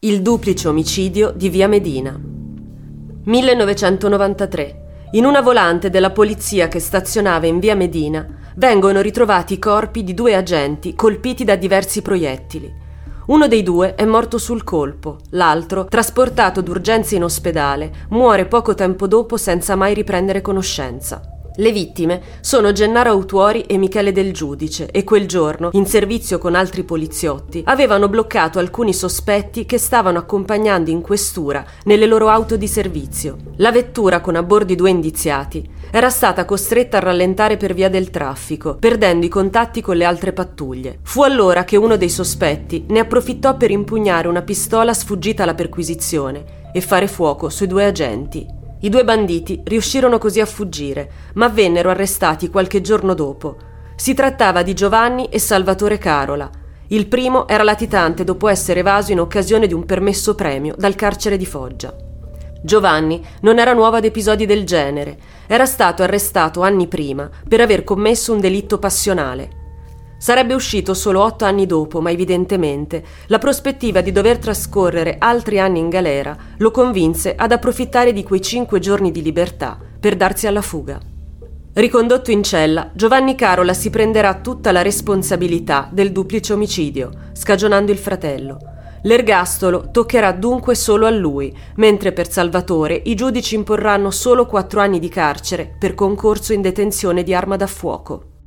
Il duplice omicidio di Via Medina. 1993. In una volante della polizia che stazionava in Via Medina vengono ritrovati i corpi di due agenti colpiti da diversi proiettili. Uno dei due è morto sul colpo, l'altro, trasportato d'urgenza in ospedale, muore poco tempo dopo senza mai riprendere conoscenza. Le vittime sono Gennaro Autuori e Michele Del Giudice e quel giorno, in servizio con altri poliziotti, avevano bloccato alcuni sospetti che stavano accompagnando in questura nelle loro auto di servizio. La vettura con a bordo due indiziati era stata costretta a rallentare per via del traffico, perdendo i contatti con le altre pattuglie. Fu allora che uno dei sospetti ne approfittò per impugnare una pistola sfuggita alla perquisizione e fare fuoco sui due agenti. I due banditi riuscirono così a fuggire, ma vennero arrestati qualche giorno dopo. Si trattava di Giovanni e Salvatore Carola. Il primo era latitante dopo essere evaso in occasione di un permesso premio dal carcere di Foggia. Giovanni non era nuovo ad episodi del genere, era stato arrestato anni prima per aver commesso un delitto passionale. Sarebbe uscito solo otto anni dopo, ma evidentemente la prospettiva di dover trascorrere altri anni in galera lo convinse ad approfittare di quei cinque giorni di libertà per darsi alla fuga. Ricondotto in cella, Giovanni Carola si prenderà tutta la responsabilità del duplice omicidio, scagionando il fratello. L'ergastolo toccherà dunque solo a lui, mentre per Salvatore i giudici imporranno solo quattro anni di carcere per concorso in detenzione di arma da fuoco.